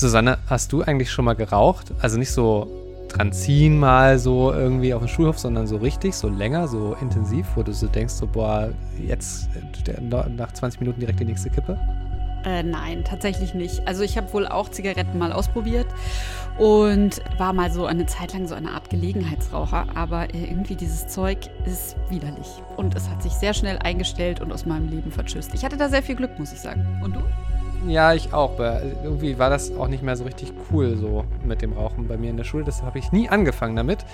Susanne, hast du eigentlich schon mal geraucht? Also nicht so dran ziehen mal so irgendwie auf dem Schulhof, sondern so richtig, so länger, so intensiv, wo du so denkst, so boah, jetzt nach 20 Minuten direkt die nächste Kippe? Äh, nein, tatsächlich nicht. Also ich habe wohl auch Zigaretten mal ausprobiert und war mal so eine Zeit lang so eine Art Gelegenheitsraucher, aber irgendwie dieses Zeug ist widerlich und es hat sich sehr schnell eingestellt und aus meinem Leben vertschüsst. Ich hatte da sehr viel Glück, muss ich sagen. Und du? Ja, ich auch. Aber irgendwie war das auch nicht mehr so richtig cool so mit dem Rauchen bei mir in der Schule. Deshalb habe ich nie angefangen damit.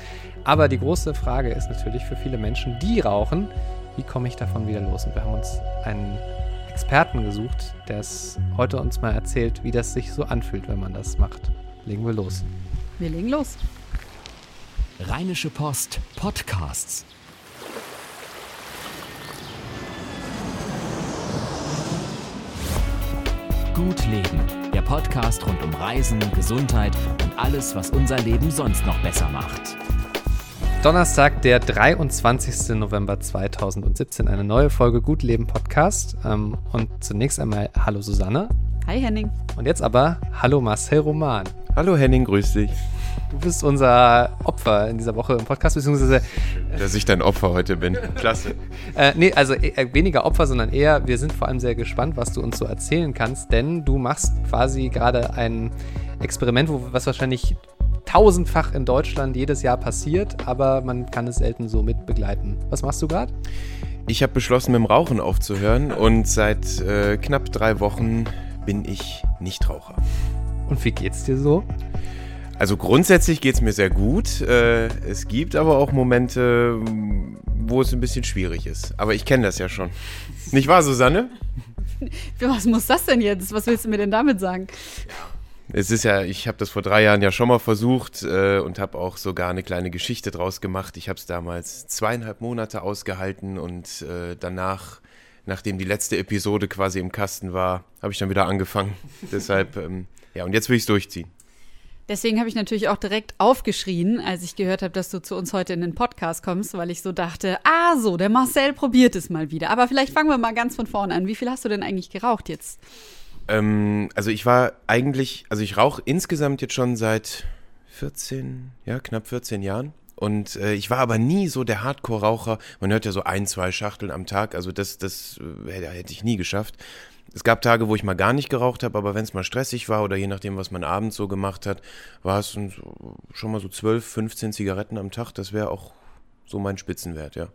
Aber die große Frage ist natürlich für viele Menschen, die rauchen, wie komme ich davon wieder los? Und wir haben uns einen Experten gesucht, der es heute uns mal erzählt, wie das sich so anfühlt, wenn man das macht. Legen wir los. Wir legen los. Rheinische Post Podcasts. Gut Leben, der Podcast rund um Reisen, Gesundheit und alles, was unser Leben sonst noch besser macht. Donnerstag, der 23. November 2017, eine neue Folge Gut Leben Podcast. Ähm, und zunächst einmal Hallo Susanne. Hi Henning. Und jetzt aber Hallo Marcel Roman. Hallo Henning, grüß dich. Du bist unser Opfer in dieser Woche im Podcast, beziehungsweise. Dass ich dein Opfer heute bin. Klasse. äh, nee, also äh, weniger Opfer, sondern eher, wir sind vor allem sehr gespannt, was du uns so erzählen kannst, denn du machst quasi gerade ein Experiment, wo, was wahrscheinlich tausendfach in Deutschland jedes Jahr passiert, aber man kann es selten so mit begleiten. Was machst du gerade? Ich habe beschlossen, mit dem Rauchen aufzuhören und seit äh, knapp drei Wochen bin ich Nichtraucher. Und wie geht's dir so? Also grundsätzlich geht es mir sehr gut. Äh, es gibt aber auch Momente, wo es ein bisschen schwierig ist. Aber ich kenne das ja schon. Nicht wahr, Susanne? Was muss das denn jetzt? Was willst du mir denn damit sagen? Es ist ja, ich habe das vor drei Jahren ja schon mal versucht äh, und habe auch sogar eine kleine Geschichte draus gemacht. Ich habe es damals zweieinhalb Monate ausgehalten und äh, danach, nachdem die letzte Episode quasi im Kasten war, habe ich dann wieder angefangen. Deshalb, ähm, ja, und jetzt will ich es durchziehen. Deswegen habe ich natürlich auch direkt aufgeschrien, als ich gehört habe, dass du zu uns heute in den Podcast kommst, weil ich so dachte, ah so, der Marcel probiert es mal wieder. Aber vielleicht fangen wir mal ganz von vorne an. Wie viel hast du denn eigentlich geraucht jetzt? Ähm, also ich war eigentlich, also ich rauche insgesamt jetzt schon seit 14, ja, knapp 14 Jahren. Und äh, ich war aber nie so der Hardcore-Raucher. Man hört ja so ein, zwei Schachteln am Tag. Also das, das äh, hätte ich nie geschafft. Es gab Tage, wo ich mal gar nicht geraucht habe, aber wenn es mal stressig war oder je nachdem, was man abends so gemacht hat, war es schon mal so 12, 15 Zigaretten am Tag. Das wäre auch so mein Spitzenwert, ja.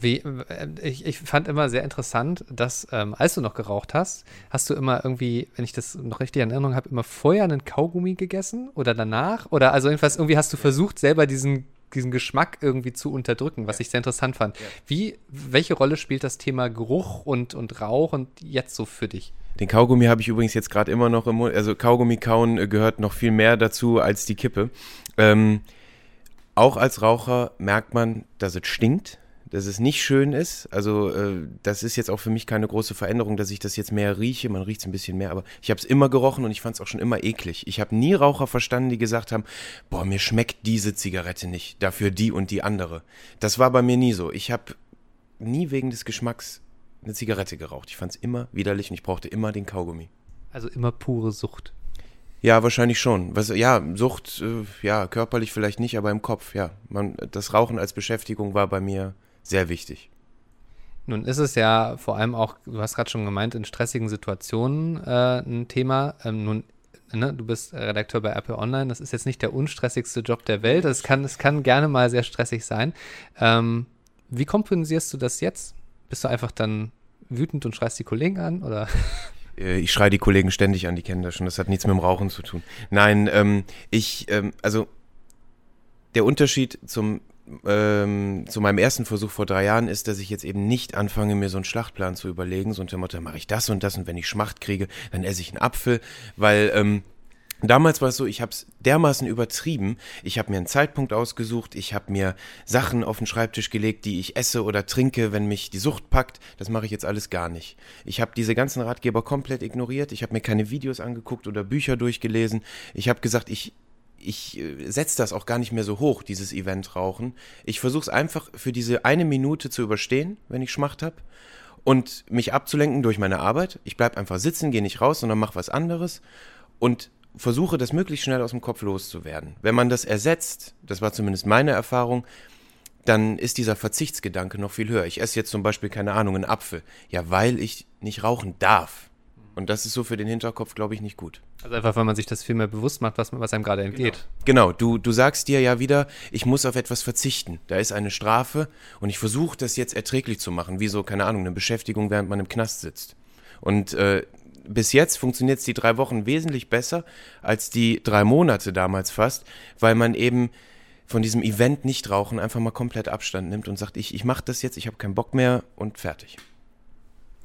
Wie, äh, ich, ich fand immer sehr interessant, dass, ähm, als du noch geraucht hast, hast du immer irgendwie, wenn ich das noch richtig in Erinnerung habe, immer vorher einen Kaugummi gegessen oder danach? Oder also jedenfalls irgendwie hast du versucht, selber diesen diesen Geschmack irgendwie zu unterdrücken, was ja. ich sehr interessant fand. Ja. Wie, welche Rolle spielt das Thema Geruch und, und Rauch und jetzt so für dich? Den Kaugummi habe ich übrigens jetzt gerade immer noch im Mund. Also Kaugummi kauen äh, gehört noch viel mehr dazu als die Kippe. Ähm, auch als Raucher merkt man, dass es stinkt dass es nicht schön ist. Also äh, das ist jetzt auch für mich keine große Veränderung, dass ich das jetzt mehr rieche. Man riecht es ein bisschen mehr, aber ich habe es immer gerochen und ich fand es auch schon immer eklig. Ich habe nie Raucher verstanden, die gesagt haben, boah, mir schmeckt diese Zigarette nicht, dafür die und die andere. Das war bei mir nie so. Ich habe nie wegen des Geschmacks eine Zigarette geraucht. Ich fand es immer widerlich und ich brauchte immer den Kaugummi. Also immer pure Sucht. Ja, wahrscheinlich schon. Was, ja, Sucht, äh, ja, körperlich vielleicht nicht, aber im Kopf, ja. Man, das Rauchen als Beschäftigung war bei mir sehr wichtig. Nun ist es ja vor allem auch, du hast gerade schon gemeint, in stressigen Situationen äh, ein Thema. Ähm, nun, ne, du bist Redakteur bei Apple Online, das ist jetzt nicht der unstressigste Job der Welt. Es kann, es kann gerne mal sehr stressig sein. Ähm, wie kompensierst du das jetzt? Bist du einfach dann wütend und schreist die Kollegen an oder? Äh, ich schreie die Kollegen ständig an, die kennen das schon. Das hat nichts mit dem Rauchen zu tun. Nein, ähm, ich, ähm, also der Unterschied zum ähm, zu meinem ersten Versuch vor drei Jahren ist, dass ich jetzt eben nicht anfange, mir so einen Schlachtplan zu überlegen, so unter Motto, mache ich das und das und wenn ich Schmacht kriege, dann esse ich einen Apfel, weil ähm, Damals war es so, ich habe es dermaßen übertrieben. Ich habe mir einen Zeitpunkt ausgesucht, ich habe mir Sachen auf den Schreibtisch gelegt, die ich esse oder trinke, wenn mich die Sucht packt. Das mache ich jetzt alles gar nicht. Ich habe diese ganzen Ratgeber komplett ignoriert. Ich habe mir keine Videos angeguckt oder Bücher durchgelesen. Ich habe gesagt, ich ich äh, setze das auch gar nicht mehr so hoch, dieses Event rauchen. Ich versuche es einfach für diese eine Minute zu überstehen, wenn ich Schmacht habe. Und mich abzulenken durch meine Arbeit. Ich bleibe einfach sitzen, gehe nicht raus, sondern mache was anderes. und versuche das möglichst schnell aus dem Kopf loszuwerden. Wenn man das ersetzt, das war zumindest meine Erfahrung, dann ist dieser Verzichtsgedanke noch viel höher. Ich esse jetzt zum Beispiel, keine Ahnung, einen Apfel. Ja, weil ich nicht rauchen darf. Und das ist so für den Hinterkopf, glaube ich, nicht gut. Also einfach, weil man sich das viel mehr bewusst macht, was, was einem gerade entgeht. Genau, genau. Du, du sagst dir ja wieder, ich muss auf etwas verzichten. Da ist eine Strafe und ich versuche das jetzt erträglich zu machen, wie so, keine Ahnung, eine Beschäftigung, während man im Knast sitzt. Und äh, bis jetzt funktioniert es die drei Wochen wesentlich besser als die drei Monate damals fast, weil man eben von diesem Event nicht rauchen einfach mal komplett Abstand nimmt und sagt, ich, ich mache das jetzt, ich habe keinen Bock mehr und fertig.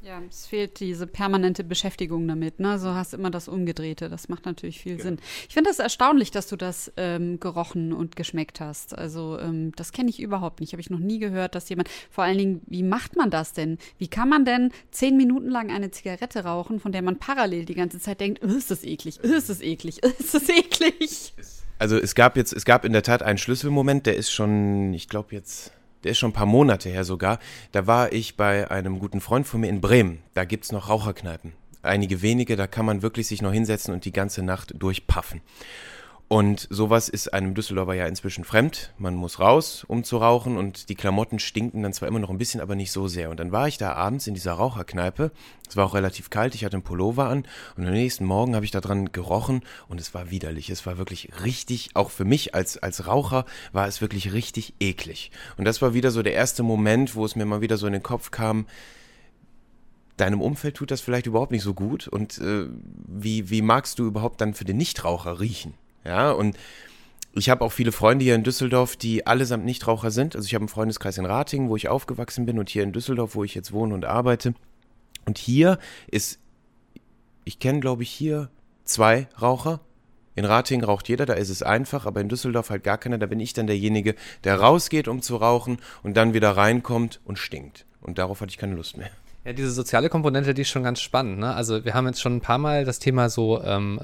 Ja, es fehlt diese permanente Beschäftigung damit. Ne? So hast immer das Umgedrehte. Das macht natürlich viel genau. Sinn. Ich finde das erstaunlich, dass du das ähm, gerochen und geschmeckt hast. Also ähm, das kenne ich überhaupt nicht. Habe ich noch nie gehört, dass jemand. Vor allen Dingen, wie macht man das denn? Wie kann man denn zehn Minuten lang eine Zigarette rauchen, von der man parallel die ganze Zeit denkt, oh, ist das eklig, oh, ist das eklig, oh, ist das eklig? Also es gab jetzt, es gab in der Tat einen Schlüsselmoment, der ist schon, ich glaube jetzt der ist schon ein paar Monate her sogar, da war ich bei einem guten Freund von mir in Bremen. Da gibt es noch Raucherkneipen. Einige wenige, da kann man wirklich sich noch hinsetzen und die ganze Nacht durchpaffen. Und sowas ist einem Düsseldorfer ja inzwischen fremd. Man muss raus, um zu rauchen und die Klamotten stinken dann zwar immer noch ein bisschen, aber nicht so sehr. Und dann war ich da abends in dieser Raucherkneipe. Es war auch relativ kalt, ich hatte einen Pullover an und am nächsten Morgen habe ich da dran gerochen und es war widerlich. Es war wirklich richtig, auch für mich als, als Raucher war es wirklich richtig eklig. Und das war wieder so der erste Moment, wo es mir mal wieder so in den Kopf kam, deinem Umfeld tut das vielleicht überhaupt nicht so gut und äh, wie, wie magst du überhaupt dann für den Nichtraucher riechen? Ja, und ich habe auch viele Freunde hier in Düsseldorf, die allesamt Nichtraucher sind. Also ich habe einen Freundeskreis in Ratingen, wo ich aufgewachsen bin und hier in Düsseldorf, wo ich jetzt wohne und arbeite. Und hier ist, ich kenne glaube ich hier zwei Raucher. In Ratingen raucht jeder, da ist es einfach, aber in Düsseldorf halt gar keiner. Da bin ich dann derjenige, der rausgeht, um zu rauchen und dann wieder reinkommt und stinkt. Und darauf hatte ich keine Lust mehr. Ja, diese soziale Komponente, die ist schon ganz spannend. Ne? Also wir haben jetzt schon ein paar Mal das Thema so ähm, äh,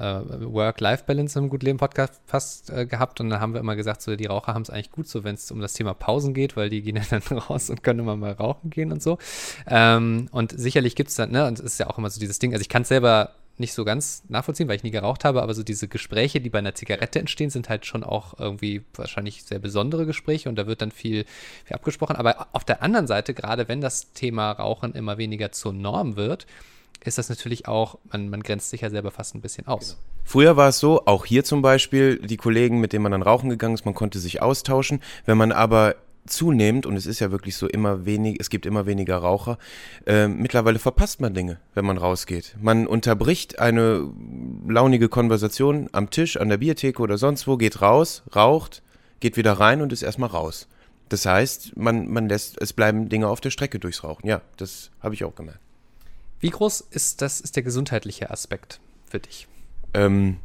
Work-Life-Balance im Gutleben-Podcast fast äh, gehabt und dann haben wir immer gesagt, so die Raucher haben es eigentlich gut, so wenn es um das Thema Pausen geht, weil die gehen dann raus und können immer mal rauchen gehen und so. Ähm, und sicherlich gibt es dann, ne, und es ist ja auch immer so dieses Ding, also ich kann es selber nicht so ganz nachvollziehen, weil ich nie geraucht habe, aber so diese Gespräche, die bei einer Zigarette entstehen, sind halt schon auch irgendwie wahrscheinlich sehr besondere Gespräche und da wird dann viel, viel abgesprochen. Aber auf der anderen Seite, gerade wenn das Thema Rauchen immer weniger zur Norm wird, ist das natürlich auch, man, man grenzt sich ja selber fast ein bisschen aus. Genau. Früher war es so, auch hier zum Beispiel, die Kollegen, mit denen man dann rauchen gegangen ist, man konnte sich austauschen. Wenn man aber zunehmend, und es ist ja wirklich so immer wenig, es gibt immer weniger Raucher, äh, mittlerweile verpasst man Dinge, wenn man rausgeht. Man unterbricht eine launige Konversation am Tisch, an der Biertheke oder sonst wo, geht raus, raucht, geht wieder rein und ist erstmal raus. Das heißt, man, man lässt, es bleiben Dinge auf der Strecke durchs Rauchen. Ja, das habe ich auch gemerkt. Wie groß ist das, ist der gesundheitliche Aspekt für dich? Ähm,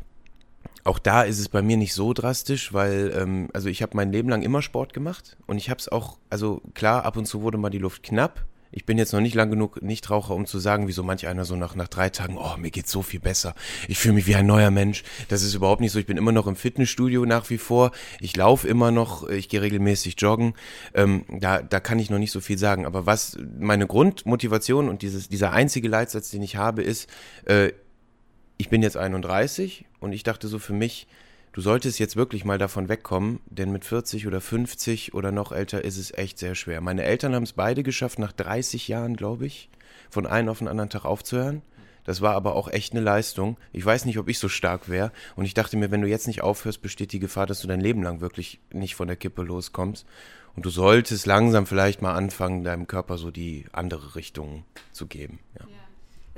auch da ist es bei mir nicht so drastisch, weil, ähm, also ich habe mein Leben lang immer Sport gemacht und ich habe es auch, also klar, ab und zu wurde mal die Luft knapp. Ich bin jetzt noch nicht lang genug Nichtraucher, um zu sagen, wie so manch einer so nach, nach drei Tagen, oh, mir geht's so viel besser. Ich fühle mich wie ein neuer Mensch. Das ist überhaupt nicht so. Ich bin immer noch im Fitnessstudio nach wie vor. Ich laufe immer noch, ich gehe regelmäßig joggen. Ähm, da, da kann ich noch nicht so viel sagen. Aber was meine Grundmotivation und dieses, dieser einzige Leitsatz, den ich habe, ist, äh, ich bin jetzt 31 und ich dachte so für mich, du solltest jetzt wirklich mal davon wegkommen, denn mit 40 oder 50 oder noch älter ist es echt sehr schwer. Meine Eltern haben es beide geschafft, nach 30 Jahren, glaube ich, von einem auf den anderen Tag aufzuhören. Das war aber auch echt eine Leistung. Ich weiß nicht, ob ich so stark wäre. Und ich dachte mir, wenn du jetzt nicht aufhörst, besteht die Gefahr, dass du dein Leben lang wirklich nicht von der Kippe loskommst. Und du solltest langsam vielleicht mal anfangen, deinem Körper so die andere Richtung zu geben. Ja. ja.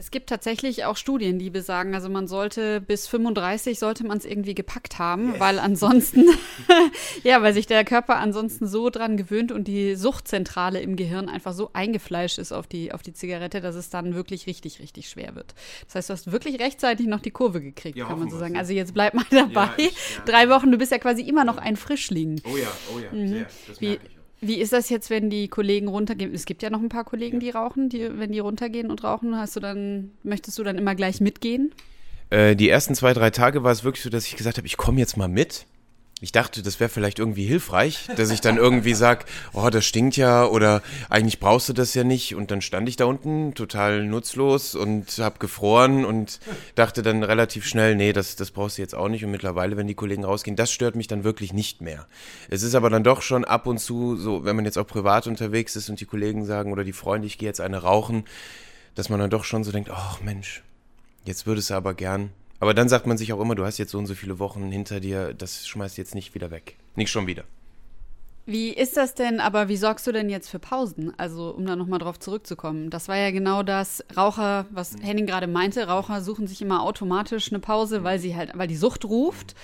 Es gibt tatsächlich auch Studien, die besagen, also man sollte bis 35 sollte man es irgendwie gepackt haben, yes. weil ansonsten, ja, weil sich der Körper ansonsten so dran gewöhnt und die Suchtzentrale im Gehirn einfach so eingefleischt ist auf die, auf die Zigarette, dass es dann wirklich richtig, richtig schwer wird. Das heißt, du hast wirklich rechtzeitig noch die Kurve gekriegt, ja, kann man so sagen. Also jetzt bleib mal dabei. Ja, ich, ja. Drei Wochen, du bist ja quasi immer noch ein Frischling. Oh ja, oh ja, mhm. sehr. Das Wie, merke ich wie ist das jetzt, wenn die Kollegen runtergehen? Es gibt ja noch ein paar Kollegen, die rauchen, die, wenn die runtergehen und rauchen, hast du dann, möchtest du dann immer gleich mitgehen? Äh, die ersten zwei, drei Tage war es wirklich so, dass ich gesagt habe, ich komme jetzt mal mit. Ich dachte, das wäre vielleicht irgendwie hilfreich, dass ich dann irgendwie sag, oh, das stinkt ja oder eigentlich brauchst du das ja nicht. Und dann stand ich da unten total nutzlos und hab gefroren und dachte dann relativ schnell, nee, das, das brauchst du jetzt auch nicht. Und mittlerweile, wenn die Kollegen rausgehen, das stört mich dann wirklich nicht mehr. Es ist aber dann doch schon ab und zu so, wenn man jetzt auch privat unterwegs ist und die Kollegen sagen oder die Freunde, ich gehe jetzt eine rauchen, dass man dann doch schon so denkt, ach Mensch, jetzt würdest du aber gern aber dann sagt man sich auch immer, du hast jetzt so und so viele Wochen hinter dir, das schmeißt jetzt nicht wieder weg. Nicht schon wieder. Wie ist das denn, aber wie sorgst du denn jetzt für Pausen? Also, um da nochmal drauf zurückzukommen. Das war ja genau das Raucher, was Henning gerade meinte. Raucher suchen sich immer automatisch eine Pause, weil sie halt, weil die Sucht ruft.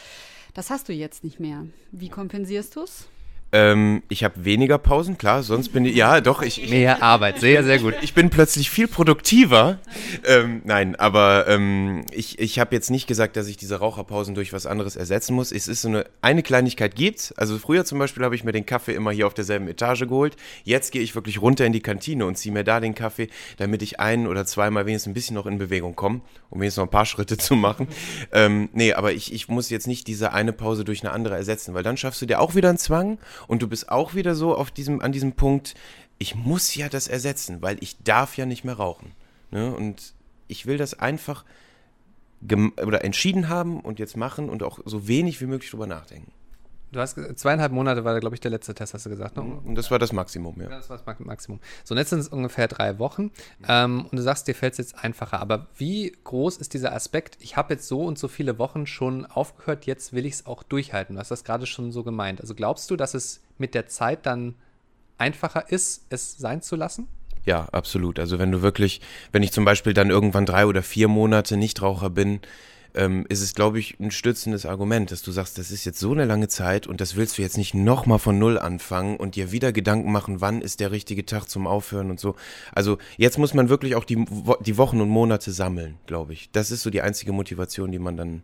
Das hast du jetzt nicht mehr. Wie kompensierst du es? Ähm, ich habe weniger Pausen, klar, sonst bin ich, ja, doch, ich. ich Mehr Arbeit, sehr, sehr gut. Ich bin plötzlich viel produktiver. Ähm, nein, aber ähm, ich, ich habe jetzt nicht gesagt, dass ich diese Raucherpausen durch was anderes ersetzen muss. Es ist so eine, eine Kleinigkeit gibt. Also früher zum Beispiel habe ich mir den Kaffee immer hier auf derselben Etage geholt. Jetzt gehe ich wirklich runter in die Kantine und ziehe mir da den Kaffee, damit ich ein oder zweimal wenigstens ein bisschen noch in Bewegung komme, um wenigstens noch ein paar Schritte zu machen. Ähm, nee, aber ich, ich muss jetzt nicht diese eine Pause durch eine andere ersetzen, weil dann schaffst du dir auch wieder einen Zwang und du bist auch wieder so auf diesem, an diesem Punkt, ich muss ja das ersetzen, weil ich darf ja nicht mehr rauchen. Ne? Und ich will das einfach oder entschieden haben und jetzt machen und auch so wenig wie möglich drüber nachdenken. Du hast zweieinhalb Monate war, glaube ich, der letzte Test, hast du gesagt, ne? Und das war das Maximum, ja. ja das war das Maximum. So, und jetzt sind es ungefähr drei Wochen. Ähm, und du sagst, dir fällt es jetzt einfacher. Aber wie groß ist dieser Aspekt? Ich habe jetzt so und so viele Wochen schon aufgehört, jetzt will ich es auch durchhalten. Du hast das gerade schon so gemeint. Also glaubst du, dass es mit der Zeit dann einfacher ist, es sein zu lassen? Ja, absolut. Also wenn du wirklich, wenn ich zum Beispiel dann irgendwann drei oder vier Monate Nichtraucher bin, ähm, ist es, glaube ich, ein stützendes Argument, dass du sagst, das ist jetzt so eine lange Zeit und das willst du jetzt nicht nochmal von Null anfangen und dir wieder Gedanken machen, wann ist der richtige Tag zum Aufhören und so. Also jetzt muss man wirklich auch die, die Wochen und Monate sammeln, glaube ich. Das ist so die einzige Motivation, die man dann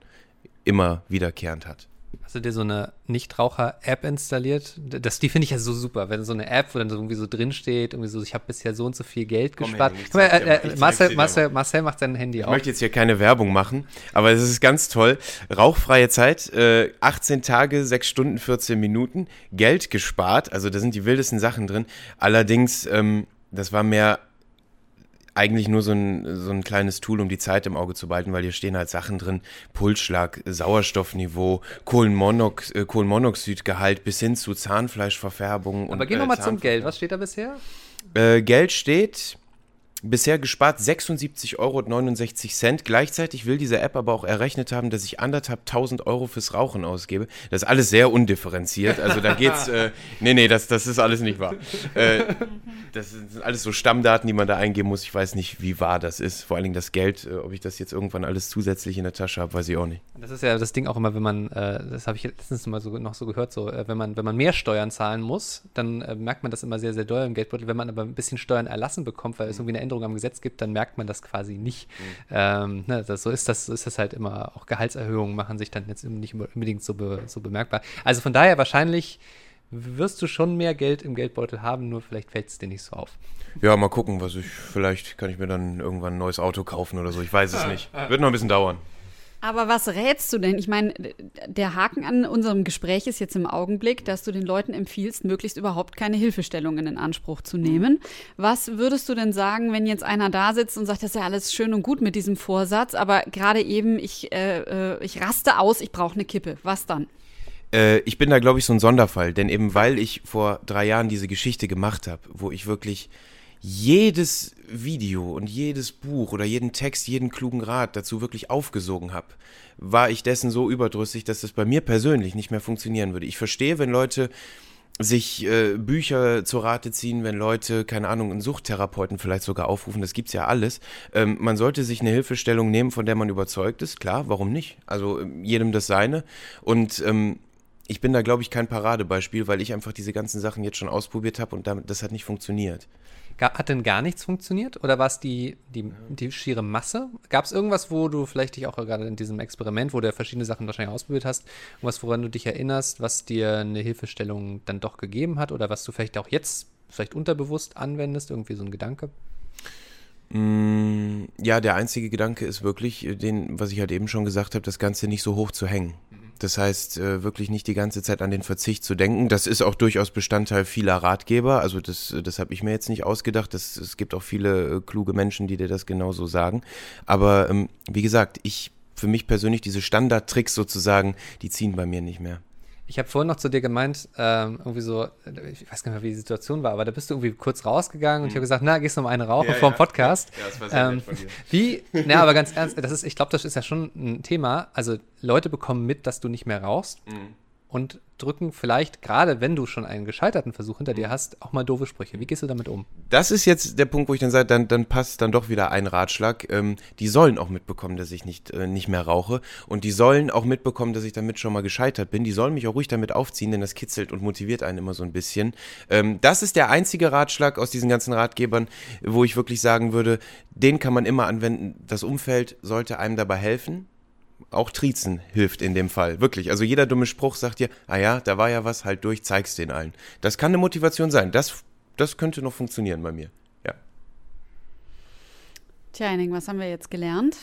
immer wiederkehrend hat. Hast du dir so eine Nichtraucher-App installiert? Das, die finde ich ja so super, wenn so eine App, wo dann so irgendwie so drinsteht, irgendwie so, ich habe bisher so und so viel Geld Komm gespart. Her, äh, äh, Marcel, Marcel, Marcel, macht sein Handy ich auf. Ich möchte jetzt hier keine Werbung machen, aber es ist ganz toll. Rauchfreie Zeit, äh, 18 Tage, 6 Stunden, 14 Minuten, Geld gespart, also da sind die wildesten Sachen drin. Allerdings, ähm, das war mehr eigentlich nur so ein, so ein kleines Tool, um die Zeit im Auge zu behalten, weil hier stehen halt Sachen drin, Pulsschlag, Sauerstoffniveau, Kohlenmonox äh, Kohlenmonoxidgehalt bis hin zu Zahnfleischverfärbung. Aber gehen wir äh, mal zum Geld. Was steht da bisher? Äh, Geld steht bisher gespart 76,69 Euro. Gleichzeitig will diese App aber auch errechnet haben, dass ich anderthalb tausend Euro fürs Rauchen ausgebe. Das ist alles sehr undifferenziert. Also da geht's, äh, nee, nee, das, das ist alles nicht wahr. Äh, das sind alles so Stammdaten, die man da eingeben muss. Ich weiß nicht, wie wahr das ist. Vor allen Dingen das Geld, äh, ob ich das jetzt irgendwann alles zusätzlich in der Tasche habe, weiß ich auch nicht. Das ist ja das Ding auch immer, wenn man, äh, das habe ich letztens mal so, noch so gehört, so, äh, wenn man, wenn man mehr Steuern zahlen muss, dann äh, merkt man das immer sehr, sehr doll im Geldbeutel. Wenn man aber ein bisschen Steuern erlassen bekommt, weil es irgendwie eine Änderung Änderung am Gesetz gibt, dann merkt man das quasi nicht. Mhm. Ähm, ne, das, so, ist das, so ist das halt immer. Auch Gehaltserhöhungen machen sich dann jetzt nicht unbedingt so, be, so bemerkbar. Also von daher wahrscheinlich wirst du schon mehr Geld im Geldbeutel haben, nur vielleicht fällt es dir nicht so auf. Ja, mal gucken, was ich, vielleicht kann ich mir dann irgendwann ein neues Auto kaufen oder so. Ich weiß es nicht. Wird noch ein bisschen dauern. Aber was rätst du denn? Ich meine, der Haken an unserem Gespräch ist jetzt im Augenblick, dass du den Leuten empfiehlst, möglichst überhaupt keine Hilfestellungen in Anspruch zu nehmen. Was würdest du denn sagen, wenn jetzt einer da sitzt und sagt, das ist ja alles schön und gut mit diesem Vorsatz, aber gerade eben, ich, äh, äh ich raste aus, ich brauche eine Kippe. Was dann? Äh, ich bin da, glaube ich, so ein Sonderfall, denn eben weil ich vor drei Jahren diese Geschichte gemacht habe, wo ich wirklich jedes Video und jedes Buch oder jeden Text, jeden klugen Rat dazu wirklich aufgesogen habe, war ich dessen so überdrüssig, dass das bei mir persönlich nicht mehr funktionieren würde. Ich verstehe, wenn Leute sich äh, Bücher zur Rate ziehen, wenn Leute, keine Ahnung, einen Suchttherapeuten vielleicht sogar aufrufen, das gibt's ja alles. Ähm, man sollte sich eine Hilfestellung nehmen, von der man überzeugt ist, klar, warum nicht? Also ähm, jedem das seine. Und ähm, ich bin da, glaube ich, kein Paradebeispiel, weil ich einfach diese ganzen Sachen jetzt schon ausprobiert habe und damit, das hat nicht funktioniert. Hat denn gar nichts funktioniert oder war es die, die, die schiere Masse? Gab es irgendwas, wo du vielleicht dich auch gerade in diesem Experiment, wo du ja verschiedene Sachen wahrscheinlich ausprobiert hast, irgendwas, woran du dich erinnerst, was dir eine Hilfestellung dann doch gegeben hat oder was du vielleicht auch jetzt vielleicht unterbewusst anwendest, irgendwie so ein Gedanke? Mm, ja, der einzige Gedanke ist wirklich, den, was ich halt eben schon gesagt habe, das Ganze nicht so hoch zu hängen. Das heißt, äh, wirklich nicht die ganze Zeit an den Verzicht zu denken. Das ist auch durchaus Bestandteil vieler Ratgeber. Also das, das habe ich mir jetzt nicht ausgedacht. Das, es gibt auch viele äh, kluge Menschen, die dir das genauso sagen. Aber ähm, wie gesagt, ich für mich persönlich diese Standardtricks sozusagen, die ziehen bei mir nicht mehr. Ich habe vorhin noch zu dir gemeint, ähm, irgendwie so, ich weiß gar nicht mehr, wie die Situation war, aber da bist du irgendwie kurz rausgegangen und ich habe gesagt, na, gehst du noch eine rauchen ja, vor dem Podcast? Ja, das war sehr ähm, nett von dir. Wie, na, aber ganz ernst, das ist, ich glaube, das ist ja schon ein Thema. Also Leute bekommen mit, dass du nicht mehr rauchst. Mhm und drücken vielleicht, gerade wenn du schon einen gescheiterten Versuch hinter dir hast, auch mal doofe Sprüche. Wie gehst du damit um? Das ist jetzt der Punkt, wo ich dann sage, dann, dann passt dann doch wieder ein Ratschlag. Ähm, die sollen auch mitbekommen, dass ich nicht, äh, nicht mehr rauche. Und die sollen auch mitbekommen, dass ich damit schon mal gescheitert bin. Die sollen mich auch ruhig damit aufziehen, denn das kitzelt und motiviert einen immer so ein bisschen. Ähm, das ist der einzige Ratschlag aus diesen ganzen Ratgebern, wo ich wirklich sagen würde, den kann man immer anwenden. Das Umfeld sollte einem dabei helfen auch Trizen hilft in dem Fall, wirklich. Also jeder dumme Spruch sagt dir, ah ja, da war ja was, halt durch, zeig's den allen. Das kann eine Motivation sein. Das, das könnte noch funktionieren bei mir, ja. Tja, Henning, was haben wir jetzt gelernt?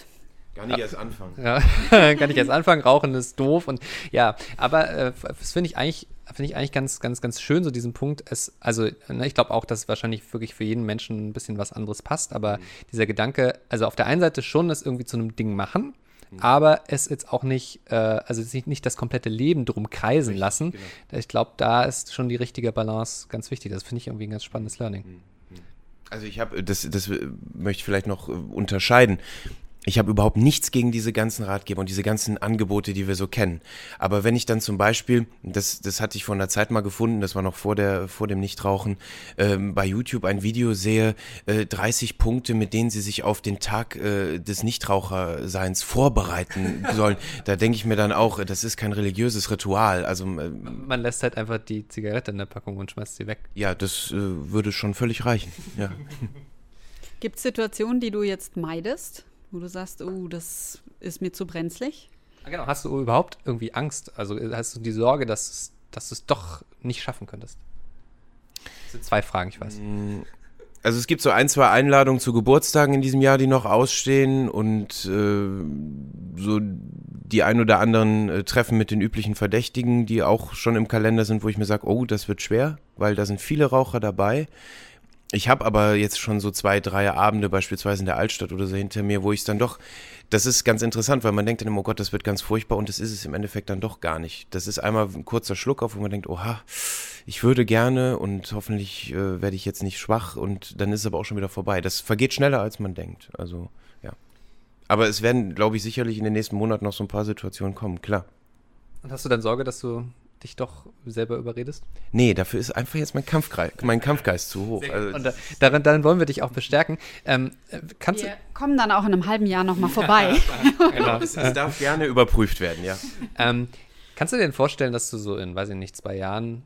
Gar nicht erst anfangen. Ja, gar nicht erst anfangen, rauchen ist doof und ja, aber äh, das finde ich eigentlich finde ich eigentlich ganz, ganz, ganz schön, so diesen Punkt. Es, also, ne, ich glaube auch, dass wahrscheinlich wirklich für jeden Menschen ein bisschen was anderes passt, aber mhm. dieser Gedanke, also auf der einen Seite schon das irgendwie zu einem Ding machen. Aber es jetzt auch nicht, äh, also nicht, nicht das komplette Leben drum kreisen Richtig, lassen. Genau. Ich glaube, da ist schon die richtige Balance ganz wichtig. Das finde ich irgendwie ein ganz spannendes Learning. Mhm. Mhm. Also ich habe, das, das möchte ich vielleicht noch äh, unterscheiden ich habe überhaupt nichts gegen diese ganzen Ratgeber und diese ganzen Angebote, die wir so kennen. Aber wenn ich dann zum Beispiel, das, das hatte ich vor einer Zeit mal gefunden, das war noch vor, der, vor dem Nichtrauchen, ähm, bei YouTube ein Video sehe, äh, 30 Punkte, mit denen sie sich auf den Tag äh, des Nichtraucherseins vorbereiten sollen. da denke ich mir dann auch, das ist kein religiöses Ritual. Also äh, Man lässt halt einfach die Zigarette in der Packung und schmeißt sie weg. Ja, das äh, würde schon völlig reichen. Ja. Gibt es Situationen, die du jetzt meidest? Wo du sagst, oh, das ist mir zu brenzlig? Ah, genau. Hast du überhaupt irgendwie Angst? Also hast du die Sorge, dass, dass du es doch nicht schaffen könntest? Das sind zwei Fragen, ich weiß. Mm, also es gibt so ein, zwei Einladungen zu Geburtstagen in diesem Jahr, die noch ausstehen und äh, so die ein oder anderen äh, Treffen mit den üblichen Verdächtigen, die auch schon im Kalender sind, wo ich mir sage, oh, das wird schwer, weil da sind viele Raucher dabei. Ich habe aber jetzt schon so zwei, drei Abende beispielsweise in der Altstadt oder so hinter mir, wo ich es dann doch, das ist ganz interessant, weil man denkt dann immer, oh Gott, das wird ganz furchtbar und das ist es im Endeffekt dann doch gar nicht. Das ist einmal ein kurzer Schluck auf, wo man denkt, oha, ich würde gerne und hoffentlich äh, werde ich jetzt nicht schwach und dann ist es aber auch schon wieder vorbei. Das vergeht schneller, als man denkt. Also, ja. Aber es werden, glaube ich, sicherlich in den nächsten Monaten noch so ein paar Situationen kommen, klar. Und hast du dann Sorge, dass du dich doch selber überredest? Nee, dafür ist einfach jetzt mein, Kampfgeist, mein Kampfgeist zu hoch. Also und da, darin, darin, wollen wir dich auch bestärken. Ähm, kannst wir kommen dann auch in einem halben Jahr nochmal vorbei. genau. es, es, darf gerne überprüft werden, ja. Ähm, kannst du dir denn vorstellen, dass du so in, weiß ich nicht, zwei Jahren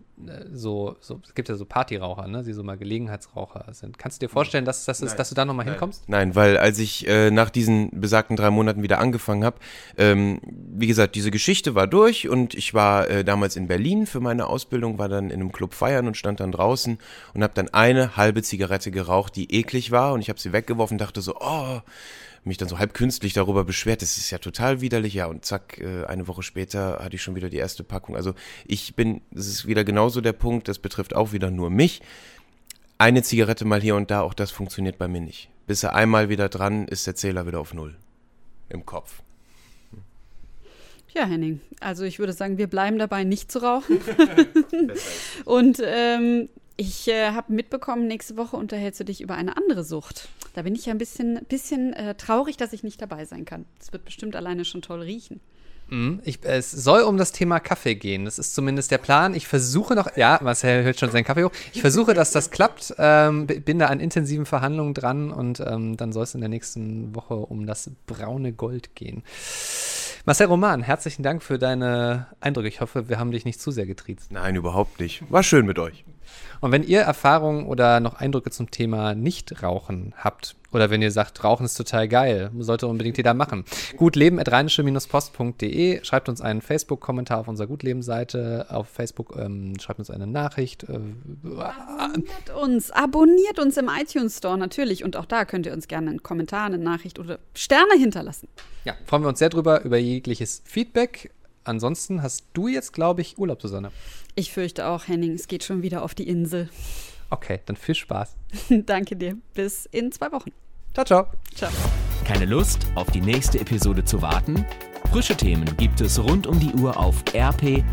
so, so, es gibt ja so Partyraucher, ne, die so mal Gelegenheitsraucher sind. Kannst du dir vorstellen, dass, das ist, dass du da nochmal hinkommst? Nein, weil als ich äh, nach diesen besagten drei Monaten wieder angefangen habe, ähm, wie gesagt, diese Geschichte war durch und ich war äh, damals in Berlin für meine Ausbildung, war dann in einem Club feiern und stand dann draußen und habe dann eine halbe Zigarette geraucht, die eklig war und ich habe sie weggeworfen, dachte so, oh, mich dann so halb künstlich darüber beschwert, das ist ja total widerlich, ja, und zack, äh, eine Woche später hatte ich schon wieder die erste Packung. Also ich bin, das ist wieder genauso der Punkt, das betrifft auch wieder nur mich. Eine Zigarette mal hier und da, auch das funktioniert bei mir nicht. Bis er einmal wieder dran ist, der Zähler wieder auf Null. Im Kopf. Ja, Henning, also ich würde sagen, wir bleiben dabei, nicht zu rauchen. und ähm, ich äh, habe mitbekommen, nächste Woche unterhältst du dich über eine andere Sucht. Da bin ich ja ein bisschen, bisschen äh, traurig, dass ich nicht dabei sein kann. Es wird bestimmt alleine schon toll riechen. Mhm. Ich, es soll um das Thema Kaffee gehen. Das ist zumindest der Plan. Ich versuche noch, ja, Marcel hört schon seinen Kaffee hoch. Ich versuche, dass das klappt. Ähm, bin da an intensiven Verhandlungen dran und ähm, dann soll es in der nächsten Woche um das braune Gold gehen. Marcel Roman, herzlichen Dank für deine Eindrücke. Ich hoffe, wir haben dich nicht zu sehr getriezt. Nein, überhaupt nicht. War schön mit euch. Und wenn ihr Erfahrungen oder noch Eindrücke zum Thema Nichtrauchen habt, oder wenn ihr sagt, Rauchen ist total geil, sollte unbedingt jeder machen. Gutleben.rheinische-post.de, schreibt uns einen Facebook-Kommentar auf unserer Gutleben-Seite, auf Facebook ähm, schreibt uns eine Nachricht. Äh, abonniert uns, abonniert uns im iTunes Store natürlich und auch da könnt ihr uns gerne einen Kommentar, eine Nachricht oder Sterne hinterlassen. Ja, freuen wir uns sehr drüber, über jegliches Feedback ansonsten hast du jetzt, glaube ich, Urlaub, Susanne. Ich fürchte auch, Henning, es geht schon wieder auf die Insel. Okay, dann viel Spaß. Danke dir. Bis in zwei Wochen. Ciao, ciao. Ciao. Keine Lust, auf die nächste Episode zu warten? Frische Themen gibt es rund um die Uhr auf rp-online.de.